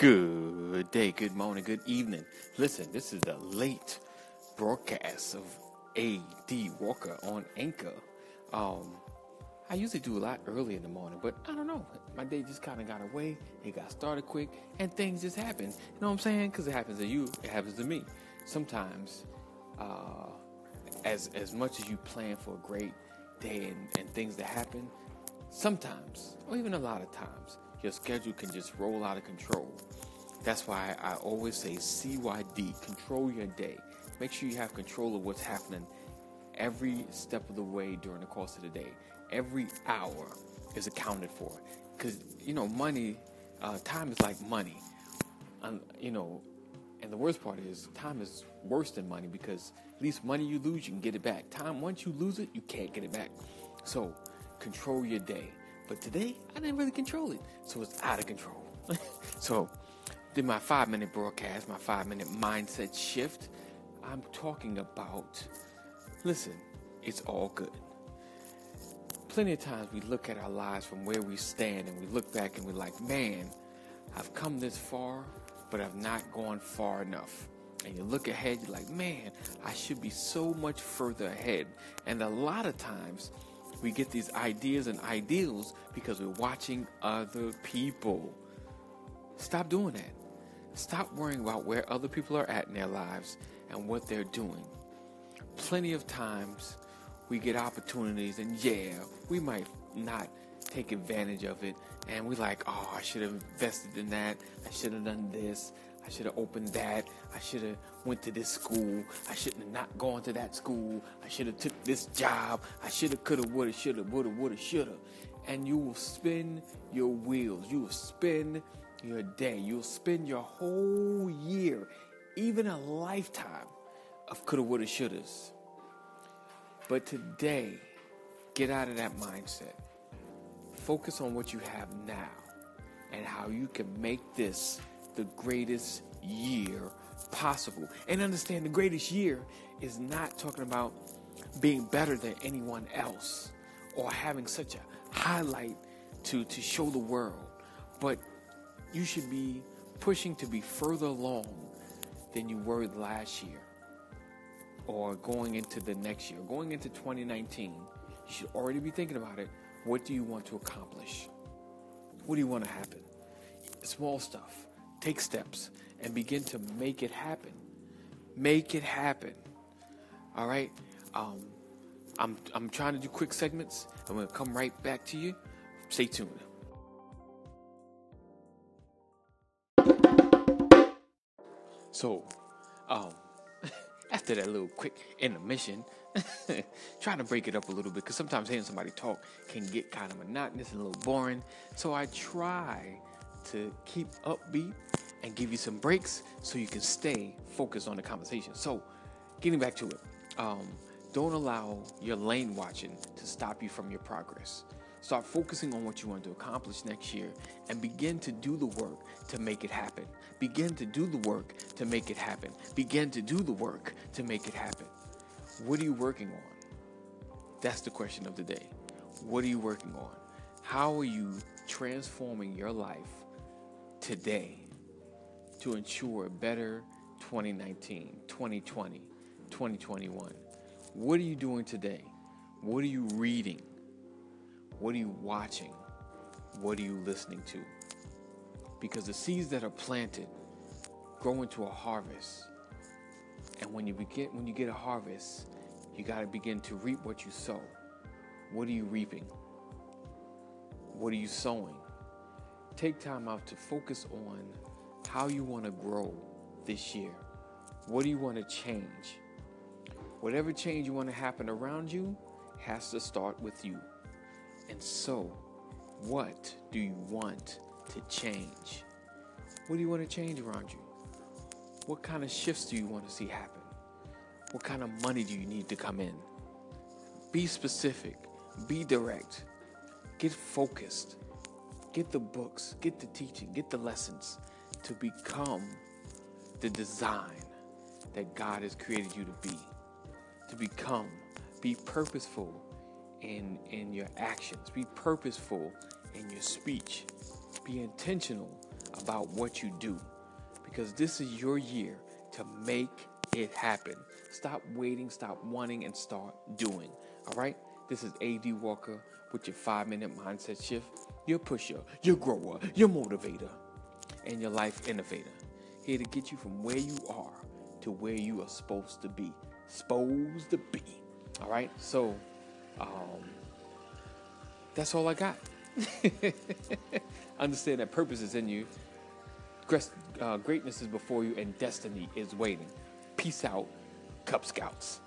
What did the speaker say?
Good day, good morning, good evening. Listen, this is the late broadcast of A.D. Walker on Anchor. Um, I usually do a lot early in the morning, but I don't know. My day just kind of got away. It got started quick, and things just happen. You know what I'm saying? Because it happens to you, it happens to me. Sometimes, uh, as as much as you plan for a great day and, and things that happen, sometimes, or even a lot of times, your schedule can just roll out of control. That's why I always say CYD, control your day. Make sure you have control of what's happening every step of the way during the course of the day. Every hour is accounted for. Because, you know, money, uh, time is like money. Um, you know, and the worst part is time is worse than money because at least money you lose, you can get it back. Time, once you lose it, you can't get it back. So control your day. But today, I didn't really control it. So it's out of control. so, did my five minute broadcast, my five minute mindset shift. I'm talking about, listen, it's all good. Plenty of times we look at our lives from where we stand and we look back and we're like, man, I've come this far, but I've not gone far enough. And you look ahead, you're like, man, I should be so much further ahead. And a lot of times, we get these ideas and ideals because we're watching other people. Stop doing that. Stop worrying about where other people are at in their lives and what they're doing. Plenty of times we get opportunities, and yeah, we might not take advantage of it, and we're like, oh, I should have invested in that. I should have done this. I should have opened that. I should have went to this school. I shouldn't have not gone to that school. I should have took this job. I should have, could have, would have, should have, would have, would have, should have. And you will spin your wheels. You will spin your day. You'll spend your whole year, even a lifetime of coulda, woulda, shouldas. But today, get out of that mindset. Focus on what you have now and how you can make this the greatest year possible. And understand the greatest year is not talking about being better than anyone else or having such a highlight to, to show the world, but you should be pushing to be further along than you were last year or going into the next year, going into 2019. You should already be thinking about it. What do you want to accomplish? What do you want to happen? Small stuff take steps and begin to make it happen. Make it happen. All right. Um, I'm I'm trying to do quick segments. I'm gonna come right back to you. Stay tuned. So, um, after that little quick intermission, trying to break it up a little bit because sometimes hearing somebody talk can get kind of monotonous and a little boring. So I try to keep upbeat and give you some breaks so you can stay focused on the conversation. So, getting back to it, um, don't allow your lane watching to stop you from your progress. Start focusing on what you want to accomplish next year and begin to do the work to make it happen. Begin to do the work to make it happen. Begin to do the work to make it happen. What are you working on? That's the question of the day. What are you working on? How are you transforming your life today to ensure a better 2019, 2020, 2021? What are you doing today? What are you reading? What are you watching? What are you listening to? Because the seeds that are planted grow into a harvest. And when you begin when you get a harvest, you got to begin to reap what you sow. What are you reaping? What are you sowing? Take time out to focus on how you want to grow this year. What do you want to change? Whatever change you want to happen around you has to start with you. And so, what do you want to change? What do you want to change around you? What kind of shifts do you want to see happen? What kind of money do you need to come in? Be specific, be direct, get focused, get the books, get the teaching, get the lessons to become the design that God has created you to be. To become, be purposeful in in your actions, be purposeful in your speech, be intentional about what you do because this is your year to make it happen. Stop waiting, stop wanting, and start doing. All right? This is AD Walker with your five minute mindset shift, your pusher, your grower, your motivator, and your life innovator. Here to get you from where you are to where you are supposed to be. Supposed to be. All right? So, um, that's all I got. Understand that purpose is in you, uh, greatness is before you, and destiny is waiting. Peace out, Cub Scouts.